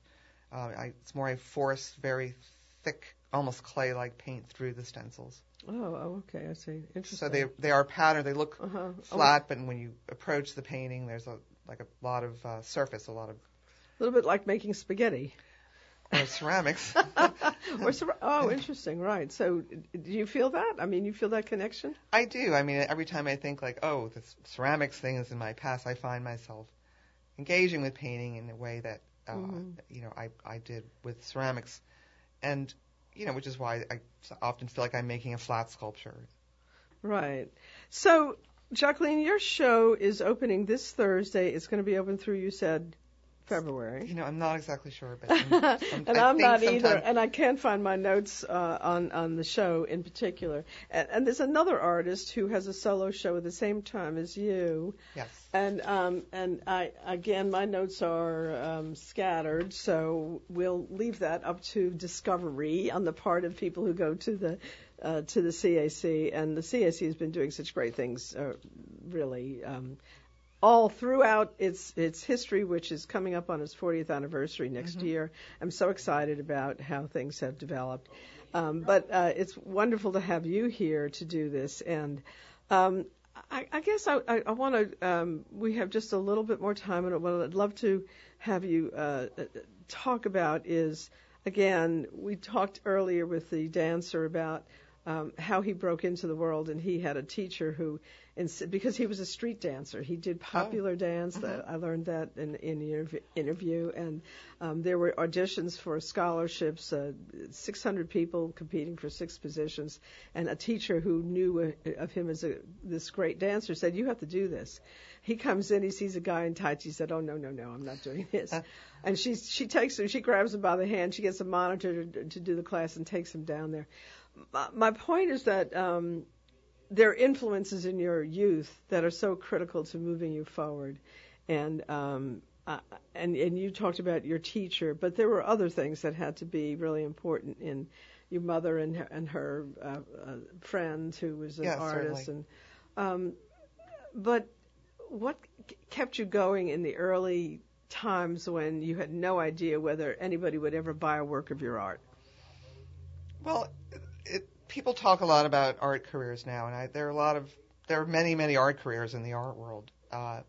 Uh, I, it's more I force very thick, almost clay-like paint through the stencils. Oh, oh okay, I see. Interesting. So they they are patterned. They look uh-huh. flat, oh. but when you approach the painting, there's a like a lot of uh, surface, a lot of. A little bit like making spaghetti or ceramics. or cer- oh, interesting. Right. So, do you feel that? I mean, you feel that connection? I do. I mean, every time I think like, oh, this ceramics thing is in my past, I find myself engaging with painting in a way that uh, mm-hmm. you know I I did with ceramics, and you know, which is why I often feel like I'm making a flat sculpture. Right. So, Jacqueline, your show is opening this Thursday. It's going to be open through, you said, February. You know, I'm not exactly sure, but I'm, I'm, and I I'm think not either, and I can't find my notes uh, on on the show in particular. And, and there's another artist who has a solo show at the same time as you. Yes. And um, and I again, my notes are um, scattered, so we'll leave that up to discovery on the part of people who go to the uh, to the CAC. And the CAC has been doing such great things, uh, really. Um, all throughout its its history, which is coming up on its 40th anniversary next year. I'm so excited about how things have developed. Um, but uh, it's wonderful to have you here to do this. And um, I, I guess I, I, I want to. Um, we have just a little bit more time, and what I'd love to have you uh, talk about is again. We talked earlier with the dancer about um, how he broke into the world, and he had a teacher who, ins- because he was a street dancer, he did popular dance. That I learned that in in interv- interview, and um, there were auditions for scholarships. Uh, 600 people competing for six positions, and a teacher who knew uh, of him as a this great dancer said, "You have to do this." He comes in, he sees a guy in tights. He said, "Oh no, no, no, I'm not doing this." and she she takes him, she grabs him by the hand, she gets a monitor to, to do the class, and takes him down there my, my point is that um, there are influences in your youth that are so critical to moving you forward, and um, uh, and and you talked about your teacher, but there were other things that had to be really important in your mother and her, and her uh, uh, friend who was an Yeah, artist, certainly. and um, but what kept you going in the early times when you had no idea whether anybody would ever buy a work of your art? Well, it, people talk a lot about art careers now, and I, there are a lot of there are many many art careers in the art world. Uh,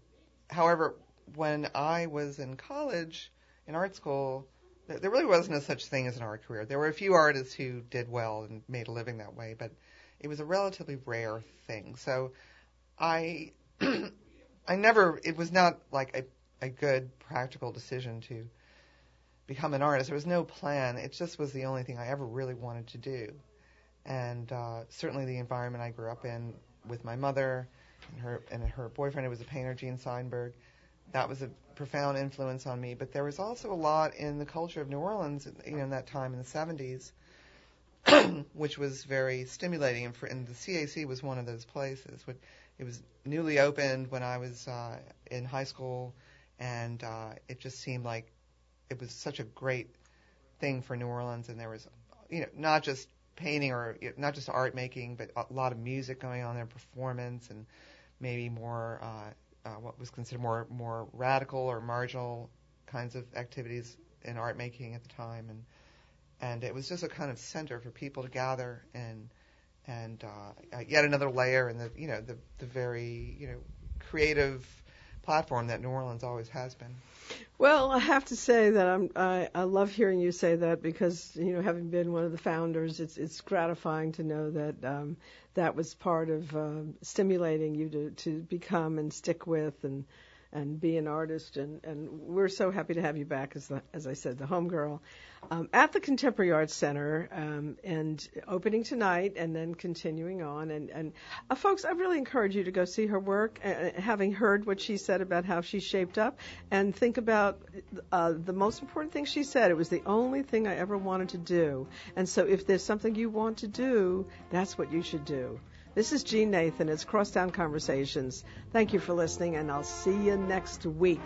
however, when I was in college, in art school, th- there really wasn't a such thing as an art career. There were a few artists who did well and made a living that way, but it was a relatively rare thing. So I I never it was not like a, a good practical decision to become an artist. There was no plan. It just was the only thing I ever really wanted to do. And uh, certainly the environment I grew up in with my mother and her and her boyfriend, who was a painter, Gene Seidenberg, that was a profound influence on me. But there was also a lot in the culture of New Orleans, you know, in that time in the 70s, which was very stimulating. And, for, and the CAC was one of those places. What- It was newly opened when I was uh, in high school, and uh, it just seemed like it was such a great thing for New Orleans, and there was, you know, not just painting or not just art making, but a lot of music going on there, performance, and maybe more uh, uh, what was considered more more radical or marginal kinds of activities in art making at the time, and and it was just a kind of center for people to gather and and uh, yet another layer in the you know the the very you know creative platform that New Orleans always has been. Well, I have to say that I'm I, I love hearing you say that because you know having been one of the founders, it's it's gratifying to know that um, that was part of um, stimulating you to to become and stick with and and be an artist and and we're so happy to have you back as the, as I said the homegirl. Um, at the Contemporary Arts Center um, and opening tonight and then continuing on and and uh, folks I really encourage you to go see her work uh, having heard what she said about how she shaped up and think about uh, the most important thing she said. It was the only thing I ever wanted to do. And so if there's something you want to do that's what you should do this is Jeanne Nathan. It's Crosstown Conversations. Thank you for listening, and I'll see you next week.